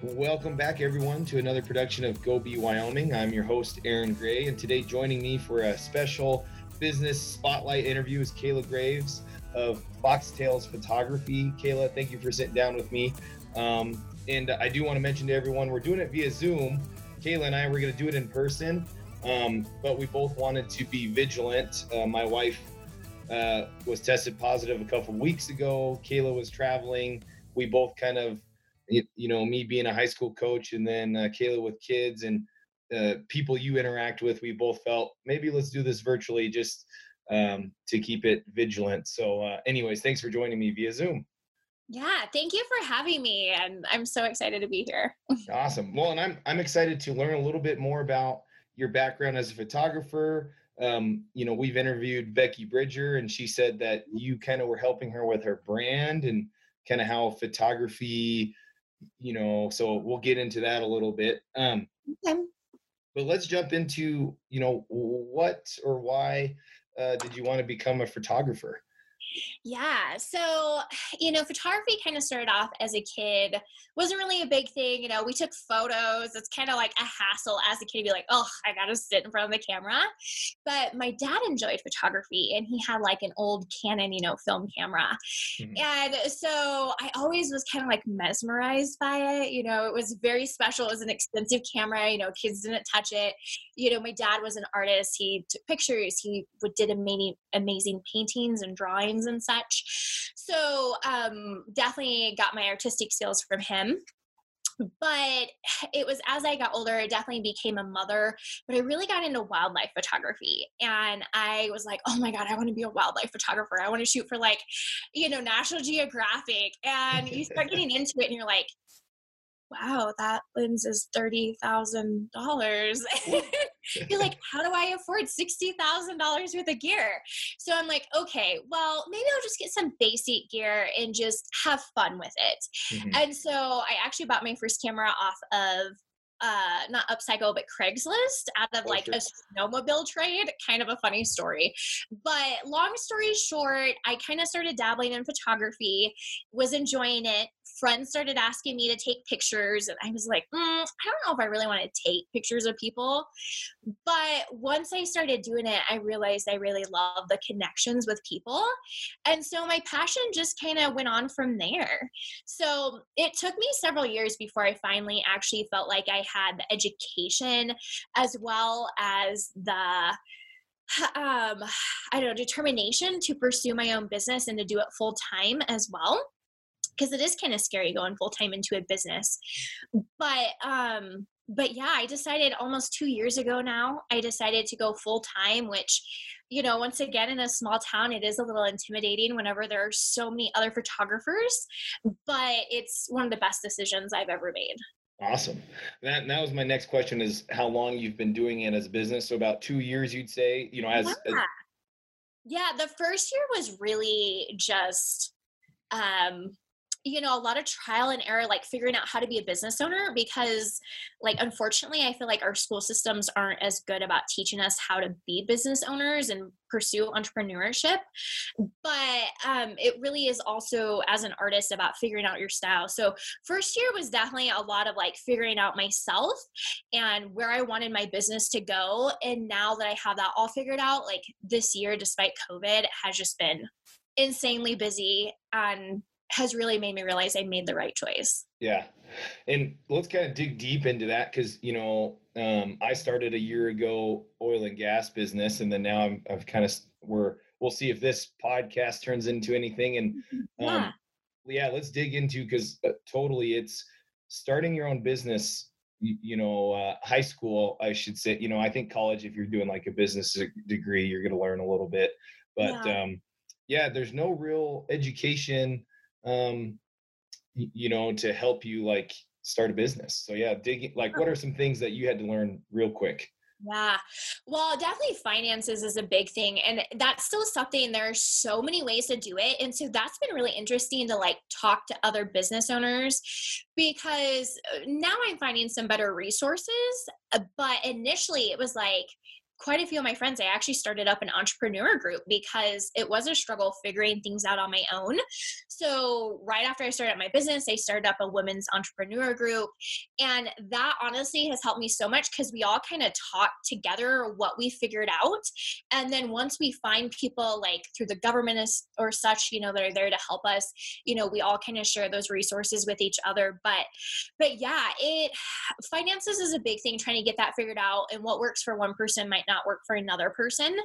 Welcome back, everyone, to another production of Go Be Wyoming. I'm your host, Aaron Gray, and today joining me for a special business spotlight interview is Kayla Graves of Foxtails Photography. Kayla, thank you for sitting down with me. Um, and I do want to mention to everyone, we're doing it via Zoom. Kayla and I were going to do it in person, um, but we both wanted to be vigilant. Uh, my wife uh, was tested positive a couple weeks ago. Kayla was traveling. We both kind of, you, you know, me being a high school coach and then uh, Kayla with kids and uh, people you interact with, we both felt maybe let's do this virtually just um, to keep it vigilant. So, uh, anyways, thanks for joining me via Zoom. Yeah, thank you for having me. I'm I'm so excited to be here. awesome. Well, and I'm I'm excited to learn a little bit more about your background as a photographer. Um, you know, we've interviewed Becky Bridger, and she said that you kind of were helping her with her brand and kind of how photography, you know. So we'll get into that a little bit. Um, okay. But let's jump into you know what or why uh, did you want to become a photographer? Yeah. So, you know, photography kind of started off as a kid. Wasn't really a big thing. You know, we took photos. It's kind of like a hassle as a kid to be like, oh, I got to sit in front of the camera. But my dad enjoyed photography and he had like an old Canon, you know, film camera. Mm-hmm. And so I always was kind of like mesmerized by it. You know, it was very special. It was an expensive camera. You know, kids didn't touch it. You know, my dad was an artist. He took pictures. He would, did amazing, amazing paintings and drawings and such. So um, definitely got my artistic skills from him but it was as I got older, I definitely became a mother. But I really got into wildlife photography. And I was like, oh my God, I want to be a wildlife photographer. I want to shoot for like, you know, National Geographic. And you start getting into it and you're like, wow, that lens is $30,000. You're like, how do I afford $60,000 worth of gear? So I'm like, okay, well, maybe I'll just get some basic gear and just have fun with it. Mm-hmm. And so I actually bought my first camera off of uh not upcycle but craigslist out of like a snowmobile trade kind of a funny story. But long story short i kind of started dabbling in photography was enjoying it. Friends started asking me to take pictures and i was like mm, i don't know if i really want to take pictures of people. But once i started doing it i realized i really love the connections with people. And so my passion just kind of went on from there. So it took me several years before i finally actually felt like i had the education as well as the um i don't know determination to pursue my own business and to do it full time as well because it is kind of scary going full time into a business. But um but yeah, I decided almost 2 years ago now, I decided to go full time which you know, once again in a small town it is a little intimidating whenever there are so many other photographers, but it's one of the best decisions I've ever made. Awesome. That that was my next question is how long you've been doing it as a business. So about 2 years you'd say, you know, as yeah. yeah, the first year was really just um you know a lot of trial and error like figuring out how to be a business owner because like unfortunately i feel like our school systems aren't as good about teaching us how to be business owners and pursue entrepreneurship. But um, it really is also as an artist about figuring out your style. So first year was definitely a lot of like figuring out myself and where i wanted my business to go. And now that i have that all figured out like this year despite covid has just been insanely busy and has really made me realize I made the right choice. Yeah. And let's kind of dig deep into that because, you know, um, I started a year ago oil and gas business, and then now I'm, I've kind of, we're, we'll see if this podcast turns into anything. And um, yeah. yeah, let's dig into because uh, totally it's starting your own business you, you know uh, high school i should say you know i think college if you're doing like a business degree you're going to learn a little bit but yeah. um yeah there's no real education um, you know, to help you like start a business. So yeah, digging like what are some things that you had to learn real quick? Yeah. Well, definitely finances is a big thing. And that's still something, there are so many ways to do it. And so that's been really interesting to like talk to other business owners because uh, now I'm finding some better resources. Uh, but initially it was like, quite a few of my friends, I actually started up an entrepreneur group because it was a struggle figuring things out on my own. So, right after I started my business, I started up a women's entrepreneur group. And that honestly has helped me so much because we all kind of talk together what we figured out. And then once we find people like through the government or such, you know, that are there to help us, you know, we all kind of share those resources with each other. But, but yeah, it, finances is a big thing trying to get that figured out. And what works for one person might not work for another person.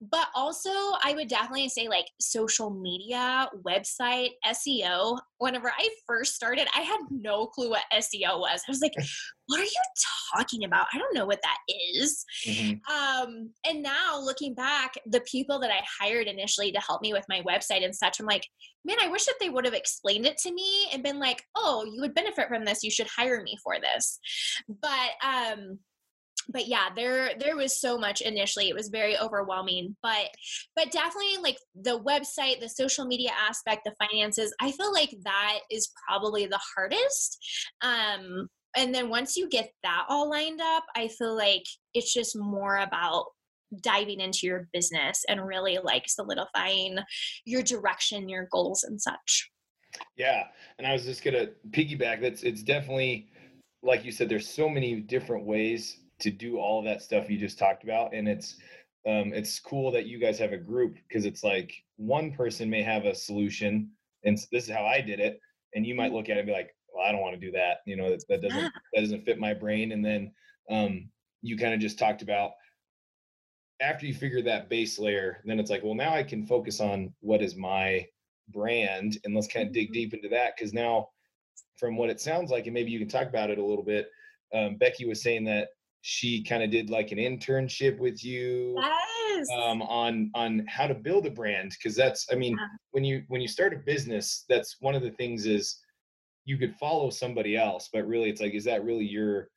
But also, I would definitely say like social media, website, SEO. Whenever I first started, I had no clue what SEO was. I was like, what are you talking about? I don't know what that is. Mm-hmm. Um, and now looking back, the people that I hired initially to help me with my website and such, I'm like, man, I wish that they would have explained it to me and been like, oh, you would benefit from this. You should hire me for this. But um, but yeah there there was so much initially it was very overwhelming but but definitely like the website the social media aspect the finances i feel like that is probably the hardest um and then once you get that all lined up i feel like it's just more about diving into your business and really like solidifying your direction your goals and such. Yeah and i was just gonna piggyback that's it's definitely like you said there's so many different ways to do all of that stuff you just talked about and it's um, it's cool that you guys have a group because it's like one person may have a solution and this is how i did it and you might mm-hmm. look at it and be like well i don't want to do that you know that, that doesn't yeah. that doesn't fit my brain and then um, you kind of just talked about after you figure that base layer then it's like well now i can focus on what is my brand and let's kind of dig mm-hmm. deep into that because now from what it sounds like and maybe you can talk about it a little bit um, becky was saying that she kind of did like an internship with you yes. um, on on how to build a brand because that's i mean yeah. when you when you start a business that's one of the things is you could follow somebody else but really it's like is that really your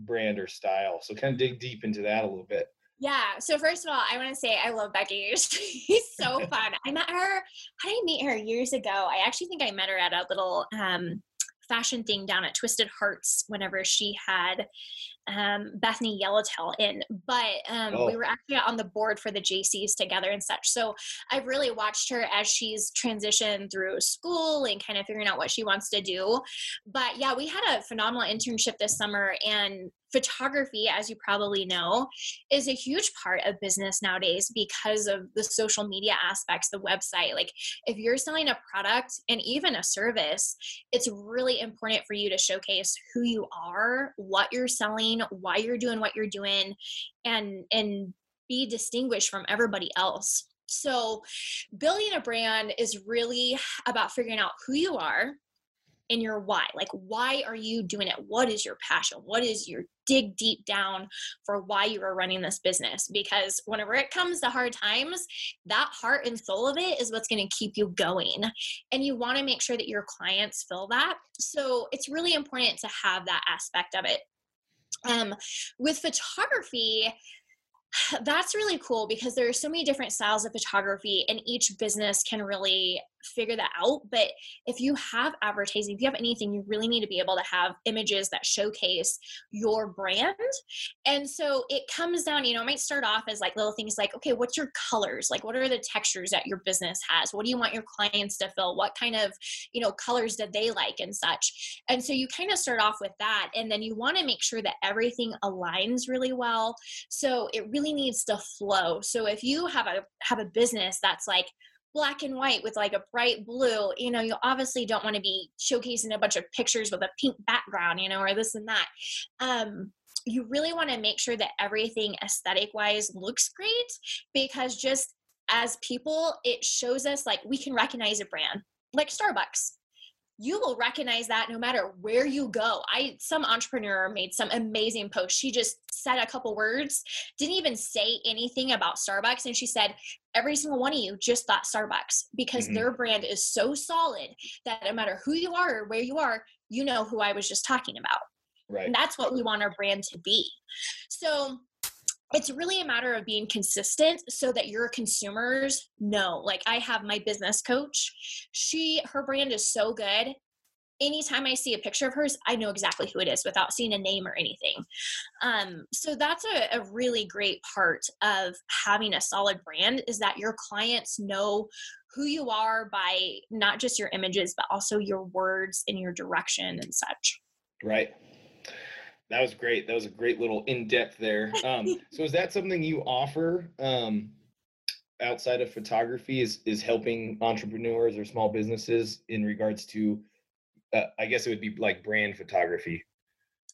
brand or style so kind of dig deep into that a little bit yeah. So first of all, I want to say I love Becky. She's so fun. I met her. How did I meet her years ago? I actually think I met her at a little um, fashion thing down at Twisted Hearts whenever she had um, Bethany Yellowtail in, but um, oh. we were actually on the board for the JCs together and such. So I've really watched her as she's transitioned through school and kind of figuring out what she wants to do. But yeah, we had a phenomenal internship this summer, and photography, as you probably know, is a huge part of business nowadays because of the social media aspects, the website. Like, if you're selling a product and even a service, it's really important for you to showcase who you are, what you're selling, why you're doing what you're doing, and and be distinguished from everybody else. So, building a brand is really about figuring out who you are, and your why. Like, why are you doing it? What is your passion? What is your dig deep down for why you are running this business? Because whenever it comes to hard times, that heart and soul of it is what's going to keep you going. And you want to make sure that your clients feel that. So it's really important to have that aspect of it. Um, with photography, that's really cool because there are so many different styles of photography and each business can really figure that out. But if you have advertising, if you have anything, you really need to be able to have images that showcase your brand. And so it comes down, you know, it might start off as like little things like, okay, what's your colors? Like, what are the textures that your business has? What do you want your clients to feel? What kind of, you know, colors did they like and such? And so you kind of start off with that. And then you want to make sure that everything aligns really well. So it really needs to flow. So if you have a have a business that's like black and white with like a bright blue, you know, you obviously don't want to be showcasing a bunch of pictures with a pink background, you know, or this and that. Um, you really want to make sure that everything aesthetic wise looks great because just as people, it shows us like we can recognize a brand like Starbucks you will recognize that no matter where you go. I some entrepreneur made some amazing post. She just said a couple words, didn't even say anything about Starbucks and she said every single one of you just thought Starbucks because mm-hmm. their brand is so solid that no matter who you are or where you are, you know who I was just talking about. Right. And that's what we want our brand to be. So it's really a matter of being consistent so that your consumers know like i have my business coach she her brand is so good anytime I see a picture of hers, I know exactly who it is without seeing a name or anything. Um, so that's a, a really great part of having a solid brand is that your clients know who you are by not just your images, but also your words and your direction and such. Right. That was great. That was a great little in depth there. Um, so is that something you offer um, outside of photography? Is is helping entrepreneurs or small businesses in regards to? Uh, I guess it would be like brand photography.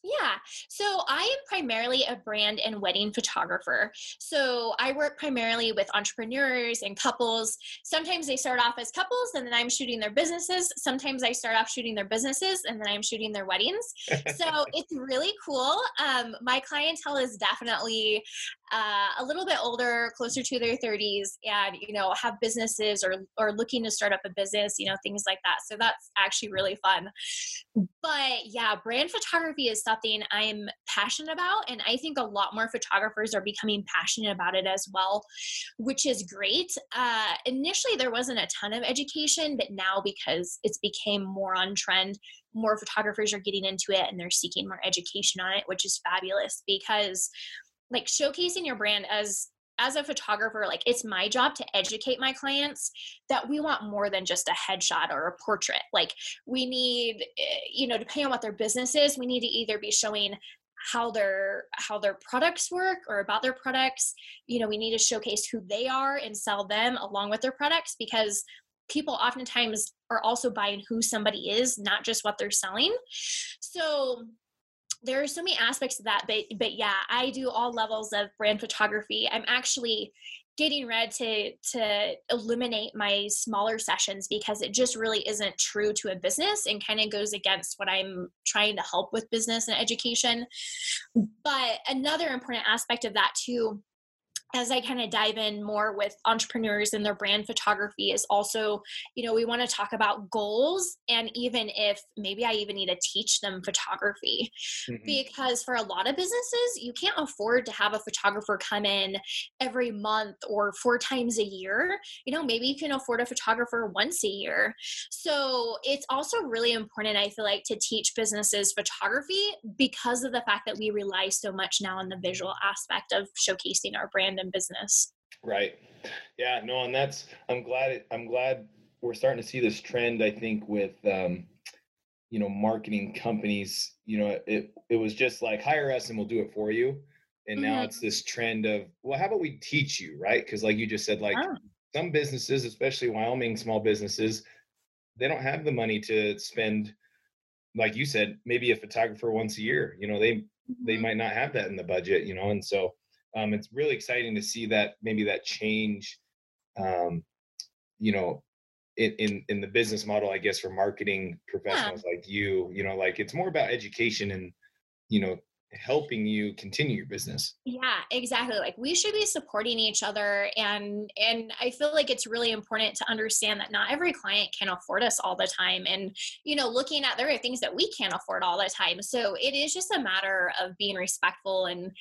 Yeah. So I am primarily a brand and wedding photographer. So I work primarily with entrepreneurs and couples. Sometimes they start off as couples and then I'm shooting their businesses. Sometimes I start off shooting their businesses and then I'm shooting their weddings. so it's really cool. Um, my clientele is definitely uh, a little bit older, closer to their 30s, and you know have businesses or or looking to start up a business, you know things like that. So that's actually really fun. But yeah, brand photography is something I'm passionate about, and I think a lot more photographers are becoming passionate about it as well, which is great. Uh, initially, there wasn't a ton of education, but now because it's became more on trend, more photographers are getting into it and they're seeking more education on it, which is fabulous because like showcasing your brand as as a photographer like it's my job to educate my clients that we want more than just a headshot or a portrait. Like we need eh, you know depending on what their business is we need to either be showing how their how their products work or about their products. You know we need to showcase who they are and sell them along with their products because people oftentimes are also buying who somebody is not just what they're selling. So there are so many aspects of that but but yeah i do all levels of brand photography. I'm actually getting ready to to eliminate my smaller sessions because it just really isn't true to a business and kind of goes against what i'm trying to help with business and education. But another important aspect of that too as I kind of dive in more with entrepreneurs and their brand photography is also, you know, we want to talk about goals and even if maybe I even need to teach them photography mm-hmm. because for a lot of businesses, you can't afford to have a photographer come in every month or four times a year. You know, maybe you can afford a photographer once a year. So it's also really important, I feel like, to teach businesses photography because of the fact that we rely so much now on the visual aspect of showcasing our brand in business. Right. Yeah. No, and that's I'm glad it, I'm glad we're starting to see this trend. I think with um, you know marketing companies. You know, it it was just like hire us and we'll do it for you. And mm-hmm. now it's this trend of well, how about we teach you, right? Because like you just said, like oh. some businesses, especially Wyoming small businesses, they don't have the money to spend like you said maybe a photographer once a year you know they mm-hmm. they might not have that in the budget you know and so um, it's really exciting to see that maybe that change um, you know in, in in the business model i guess for marketing professionals yeah. like you you know like it's more about education and you know helping you continue your business. Yeah exactly like we should be supporting each other and and i feel like it's really important to understand that not every client can afford us all the time and you know looking at there are things that we can't afford all the time so it is just a matter of being respectful and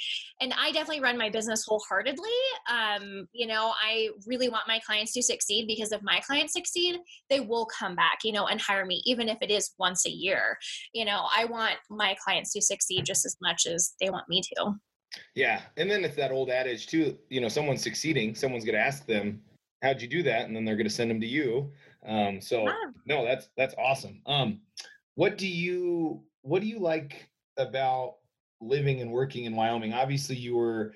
and i definitely run my business wholeheartedly um you know i really want my clients to succeed because if my clients succeed they will come back you know and hire me even if it is once a year you know i want my clients to succeed just as much much as they want me to. Yeah. And then it's that old adage too, you know, someone's succeeding, someone's going to ask them, how'd you do that? And then they're going to send them to you. Um, so yeah. no, that's, that's awesome. Um, what do you, what do you like about living and working in Wyoming? Obviously you were,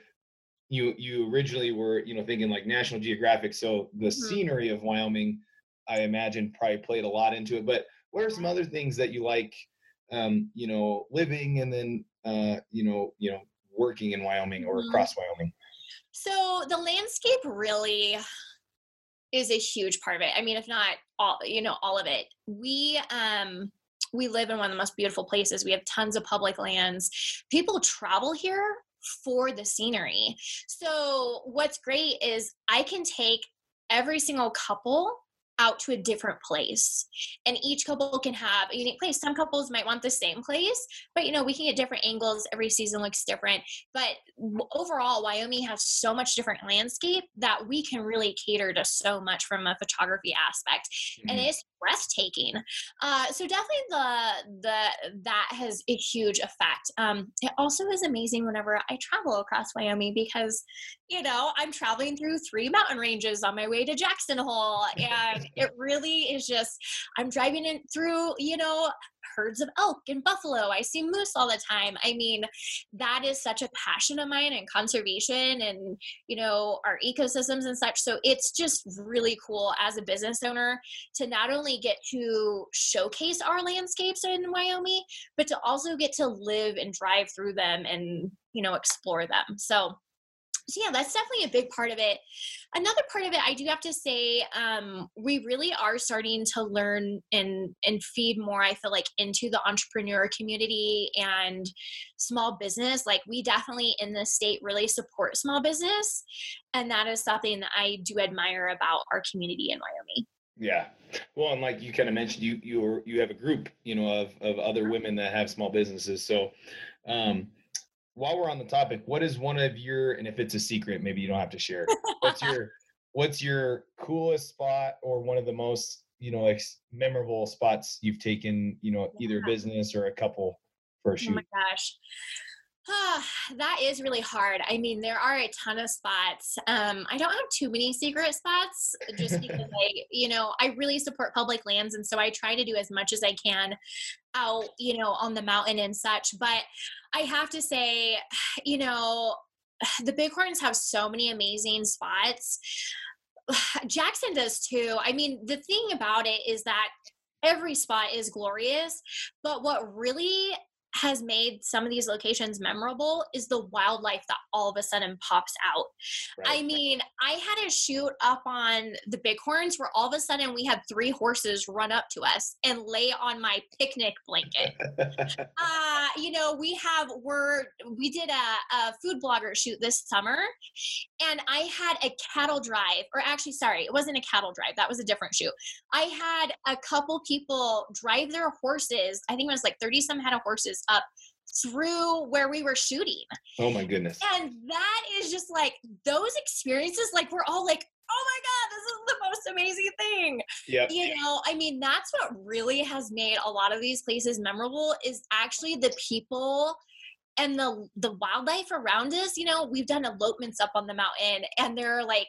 you, you originally were, you know, thinking like National Geographic. So the mm-hmm. scenery of Wyoming, I imagine probably played a lot into it, but what are some other things that you like, um, you know, living and then uh, you know, you know, working in Wyoming or mm-hmm. across Wyoming? So the landscape really is a huge part of it. I mean, if not all, you know, all of it. We um we live in one of the most beautiful places. We have tons of public lands. People travel here for the scenery. So what's great is I can take every single couple out to a different place. And each couple can have a unique place. Some couples might want the same place but you know we can get different angles. Every season looks different. But overall wyoming has so much different landscape that we can really cater to so much from a photography aspect. Mm-hmm. and it's breathtaking. Uh, so definitely the the that has a huge effect. Um, it also is amazing whenever i travel across wyoming because you know i'm traveling through three mountain ranges on my way to jackson hole and it really is just i'm driving in through you know herds of elk and buffalo. I see moose all the time. I mean that is such a passion of mine and conservation and you know our ecosystems and such. So it's just really cool as a business owner to not only get to showcase our landscapes in wyoming but to also get to live and drive through them and you know explore them. So so yeah that's definitely a big part of it. Another part of it i do have to say um, we really are starting to learn and and feed more i feel like into the entrepreneur community and small business. Like we definitely in the state really support small business and that is something that i do admire about our community in wyoming. Yeah. Well and like you kind of mentioned you you you have a group you know of of other women that have small businesses. So um while we're on the topic, what is one of your and if it's a secret, maybe you don't have to share. What's your what's your coolest spot or one of the most you know like memorable spots you've taken you know either business or a couple for a shoot? Oh my gosh. That is really hard. I mean, there are a ton of spots. Um, I don't have too many secret spots just because I, you know, I really support public lands. And so I try to do as much as I can out, you know, on the mountain and such. But I have to say, you know, the Bighorns have so many amazing spots. Jackson does too. I mean, the thing about it is that every spot is glorious, but what really has made some of these locations memorable is the wildlife that all of a sudden pops out. Right. I mean, I had a shoot up on the Bighorns where all of a sudden we had three horses run up to us and lay on my picnic blanket. uh, you know, we have we're we did a, a food blogger shoot this summer, and I had a cattle drive, or actually, sorry, it wasn't a cattle drive. That was a different shoot. I had a couple people drive their horses. I think it was like thirty some head of horses up through where we were shooting. Oh my goodness. And that is just like those experiences, like we're all like, oh my God, this is the most amazing thing. Yeah. You know, I mean, that's what really has made a lot of these places memorable is actually the people and the the wildlife around us. You know, we've done elopements up on the mountain and they're like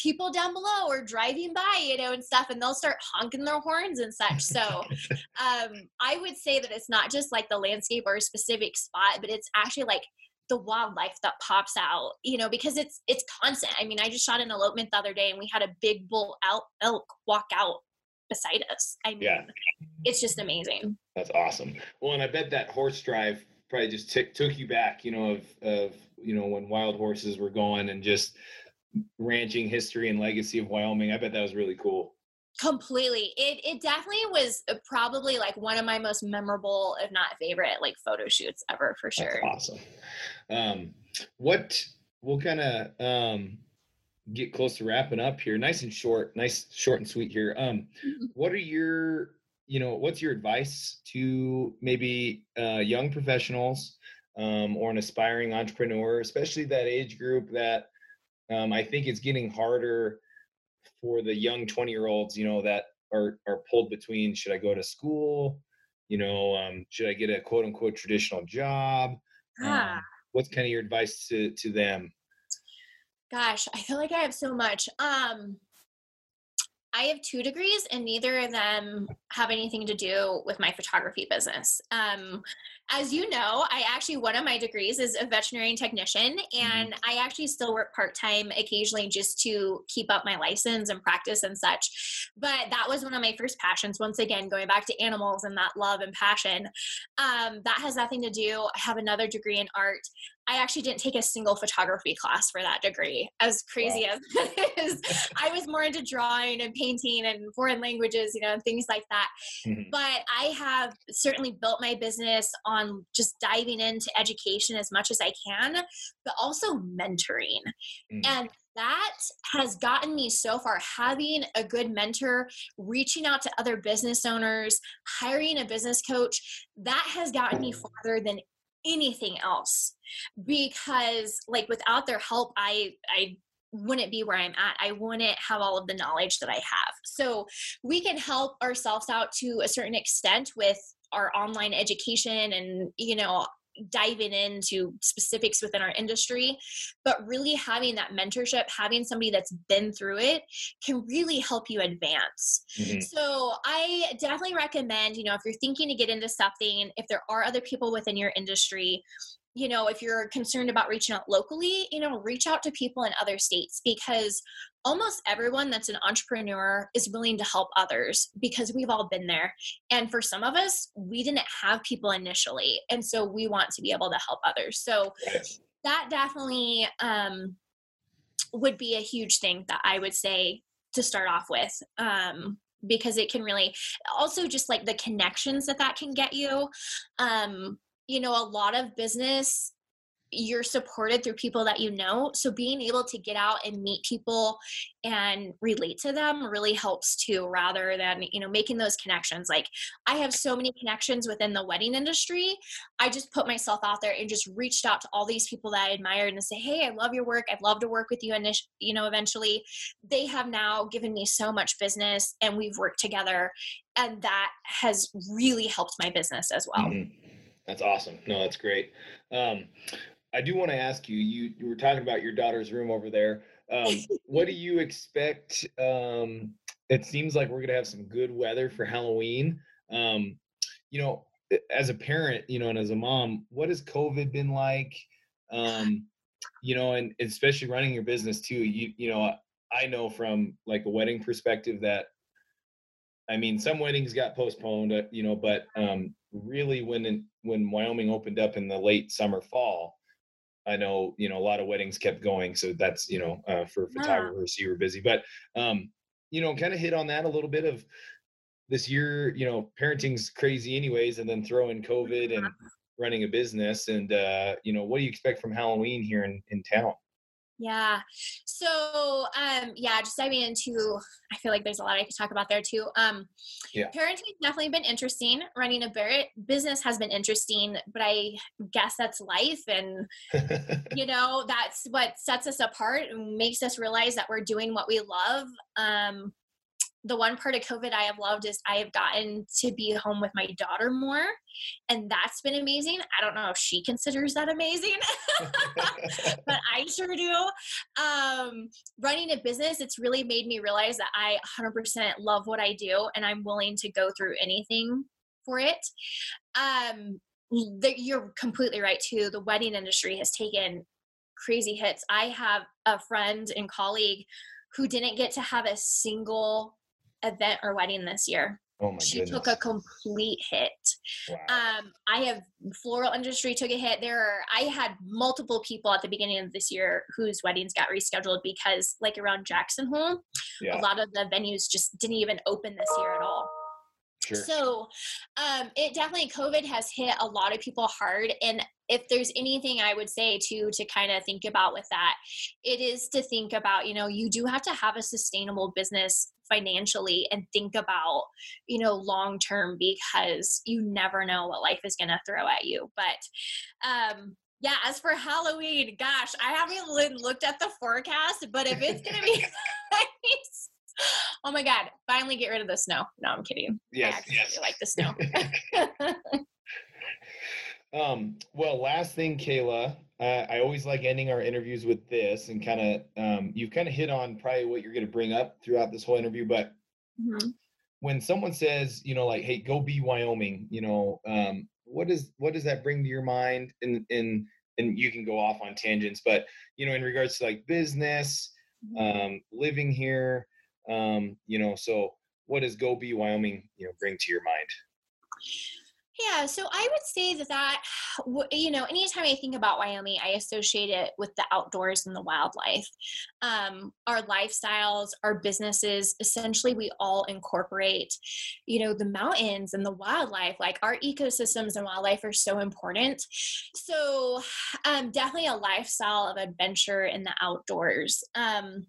people down below or driving by, you know, and stuff, and they'll start honking their horns and such. So um, I would say that it's not just like the landscape or a specific spot, but it's actually like the wildlife that pops out, you know, because it's it's constant. I mean, I just shot an elopement the other day and we had a big bull elk, elk walk out beside us. I mean, yeah. it's just amazing. That's awesome. Well, and I bet that horse drive probably just t- took you back, you know, of of you know when wild horses were going and just ranching history and legacy of Wyoming. I bet that was really cool. Completely. It it definitely was uh, probably like one of my most memorable, if not favorite, like photo shoots ever for sure. That's awesome. Um, what we'll kind of um, get close to wrapping up here. Nice and short, nice short and sweet here. Um, mm-hmm. what are your you know what's your advice to maybe uh, young professionals um, or an aspiring entrepreneur, especially that age group that um, I think it's getting harder for the young 20 year olds, you know, that are, are pulled between should I go to school? You know, um, should I get a quote unquote traditional job? Ah. Um, what's kind of your advice to, to them? Gosh, I feel like I have so much. Um, I have two degrees, and neither of them have anything to do with my photography business. Um, as you know, I actually, one of my degrees is a veterinarian technician, and mm-hmm. I actually still work part time occasionally just to keep up my license and practice and such. But that was one of my first passions. Once again, going back to animals and that love and passion. Um, that has nothing to do. I have another degree in art. I actually didn't take a single photography class for that degree, as crazy wow. as it is. I was more into drawing and painting and foreign languages, you know, things like that. Mm-hmm. But I have certainly built my business on just diving into education as much as I can, but also mentoring. Mm-hmm. And that has gotten me so far having a good mentor reaching out to other business owners hiring a business coach that has gotten me farther than anything else because like without their help i i wouldn't be where i'm at. I wouldn't have all of the knowledge that i have. So we can help ourselves out to a certain extent with our online education and you know diving into specifics within our industry but really having that mentorship having somebody that's been through it can really help you advance. Mm-hmm. so i definitely recommend you know if you're thinking to get into something if there are other people within your industry you know, if you're concerned about reaching out locally, you know, reach out to people in other states because almost everyone that's an entrepreneur is willing to help others because we've all been there. And for some of us, we didn't have people initially. And so we want to be able to help others. So that definitely um, would be a huge thing that I would say to start off with. Um, because it can really also just like the connections that that can get you um you know a lot of business you're supported through people that you know. So being able to get out and meet people and relate to them really helps too rather than you know making those connections. Like i have so many connections within the wedding industry. I just put myself out there and just reached out to all these people that i admired and say hey i love your work. I'd love to work with you and you know eventually. They have now given me so much business and we've worked together and that has really helped my business as well. Mm-hmm. That's awesome. No, that's great. Um, I do want to ask you, you, you were talking about your daughter's room over there. Um, what do you expect? Um, it seems like we're going to have some good weather for Halloween. Um, you know, as a parent, you know, and as a mom, what has COVID been like? Um, you know, and especially running your business too. You, you know, I know from like a wedding perspective that I mean, some weddings got postponed, uh, you know, but um, really when when Wyoming opened up in the late summer fall, I know you know a lot of weddings kept going, so that's you know uh, for photographers you were busy, but um, you know, kind of hit on that a little bit of this year. You know, parenting's crazy anyways, and then throw in COVID and running a business, and uh, you know, what do you expect from Halloween here in in town? Yeah. So, um, yeah, just diving into, I feel like there's a lot I could talk about there too. Um, yeah. Parenting definitely been interesting. Running a business has been interesting, but I guess that's life. And, you know, that's what sets us apart and makes us realize that we're doing what we love. Um, the one part of COVID I have loved is I have gotten to be home with my daughter more. And that's been amazing. I don't know if she considers that amazing, but I sure do. Um, running a business, it's really made me realize that I 100% love what I do and I'm willing to go through anything for it. Um, the, you're completely right, too. The wedding industry has taken crazy hits. I have a friend and colleague who didn't get to have a single event or wedding this year. Oh she goodness. took a complete hit. Wow. Um, I have floral industry took a hit. There are I had multiple people at the beginning of this year whose weddings got rescheduled because like around Jackson Hole, yeah. a lot of the venues just didn't even open this year at all. Sure. So um, it definitely COVID has hit a lot of people hard. And if there's anything I would say to to kind of think about with that, it is to think about, you know, you do have to have a sustainable business financially and think about you know long term because you never know what life is going to throw at you. But um yeah as for halloween gosh i haven't looked at the forecast but if it's going to be nice oh my god finally get rid of the snow. No i'm kidding. Yes, I yes. like the snow. Um well last thing kayla uh, I always like ending our interviews with this and kind of um, you've kind of hit on probably what you're going to bring up throughout this whole interview, but mm-hmm. when someone says, you know, like, "Hey, go be Wyoming," you know, um, what is what does that bring to your mind? And and and you can go off on tangents, but you know, in regards to like business, mm-hmm. um, living here, um, you know, so what does go be Wyoming, you know, bring to your mind? Yeah, so I would say that that you know, anytime I think about Wyoming, I associate it with the outdoors and the wildlife. Um, our lifestyles, our businesses, essentially, we all incorporate, you know, the mountains and the wildlife. Like our ecosystems and wildlife are so important. So, um, definitely a lifestyle of adventure in the outdoors. Um,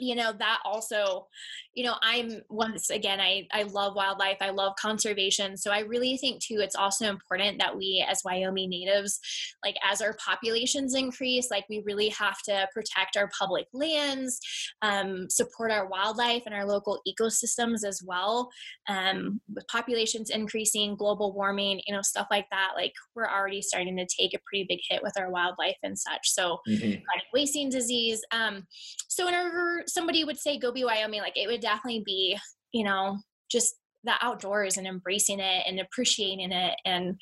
you know that also you know i'm once again i i love wildlife i love conservation so i really think too it's also important that we as wyoming natives like as our populations increase like we really have to protect our public lands um, support our wildlife and our local ecosystems as well um, with populations increasing global warming you know stuff like that like we're already starting to take a pretty big hit with our wildlife and such so mm-hmm. wasting disease um, so whenever somebody would say go be wyoming like it would definitely be, you know, just the outdoors and embracing it and appreciating it and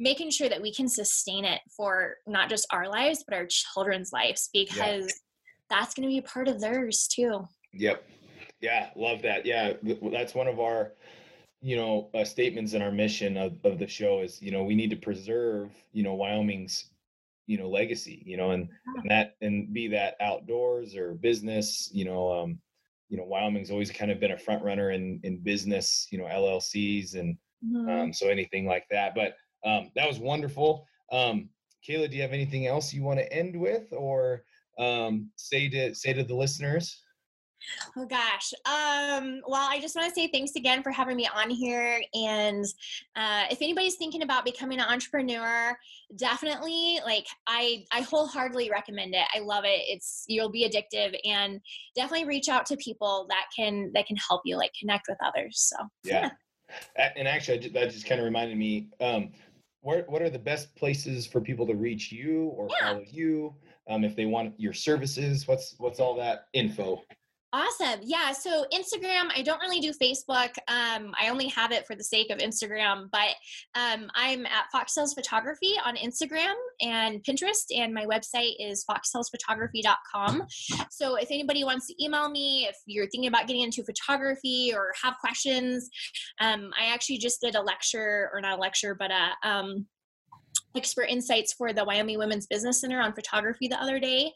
making sure that we can sustain it for not just our lives but our children's lives because that's going to be a part of theirs too. Yep. Yeah, love that. Yeah, that's one of our you know uh, statements in our mission of, of the show is you know we need to preserve you know Wyoming's you know legacy you know and, and that and be that outdoors or business you know um you know wyoming's always kind of been a front runner in in business you know llcs and mm-hmm. um, so anything like that but um, that was wonderful. Um, kayla do you have anything else you want to end with or um, say to say to the listeners Oh gosh. Um, well, I just want to say thanks again for having me on here. And uh, if anybody's thinking about becoming an entrepreneur, definitely like I I wholeheartedly recommend it. I love it. It's you'll be addictive and definitely reach out to people that can that can help you like connect with others. So yeah. yeah. And actually, that just kind of reminded me. Um, what what are the best places for people to reach you or yeah. follow you? Um, if they want your services, what's what's all that info? Awesome. Yeah. So Instagram, I don't really do Facebook. Um, I only have it for the sake of Instagram, but um, I'm at Foxtails Photography on Instagram and Pinterest, and my website is foxtailsphotography.com. So if anybody wants to email me, if you're thinking about getting into photography or have questions, um, I actually just did a lecture, or not a lecture, but a um, expert insights for the Wyoming Women's Business Center on photography the other day.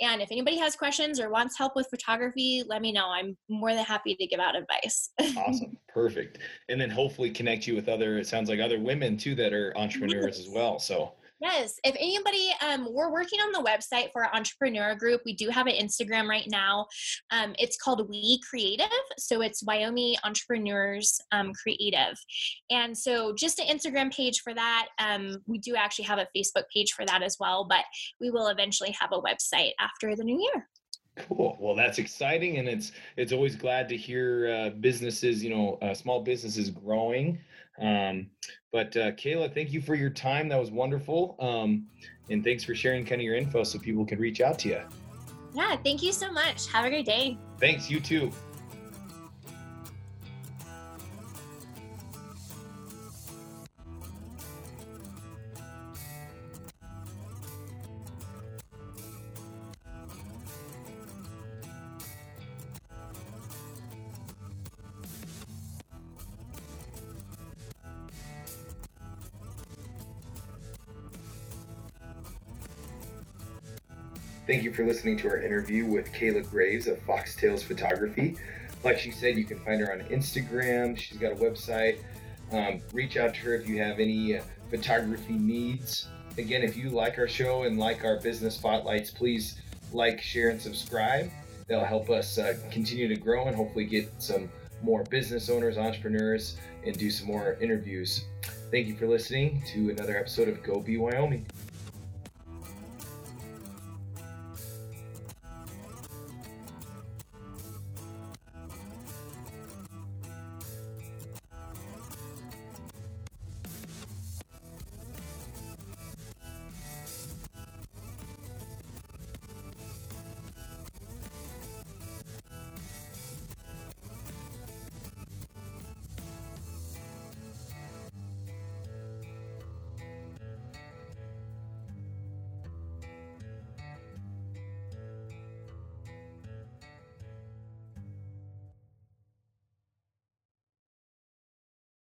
And if anybody has questions or wants help with photography, let me know. I'm more than happy to give out advice. awesome. Perfect. And then hopefully connect you with other, it sounds like other women too that are entrepreneurs as well. So Yes. If anybody, um, we're working on the website for our entrepreneur group. We do have an Instagram right now. Um, it's called We Creative. So it's Wyoming Entrepreneurs um, Creative. And so just an Instagram page for that. Um, we do actually have a Facebook page for that as well, but we will eventually have a website after the new year. Cool. Well, that's exciting, and it's it's always glad to hear uh, businesses, you know, uh, small businesses growing. Um, but uh, Kayla, thank you for your time. That was wonderful. Um, and thanks for sharing kind of your info so people can reach out to you. Yeah, thank you so much. Have a great day. Thanks. You too. Thank you for listening to our interview with Kayla Graves of Foxtails Photography. Like she said, you can find her on Instagram. She's got a website. Um, reach out to her if you have any uh, photography needs. Again, if you like our show and like our business spotlights, please like, share, and subscribe. That'll help us uh, continue to grow and hopefully get some more business owners, entrepreneurs, and do some more interviews. Thank you for listening to another episode of Go Be Wyoming.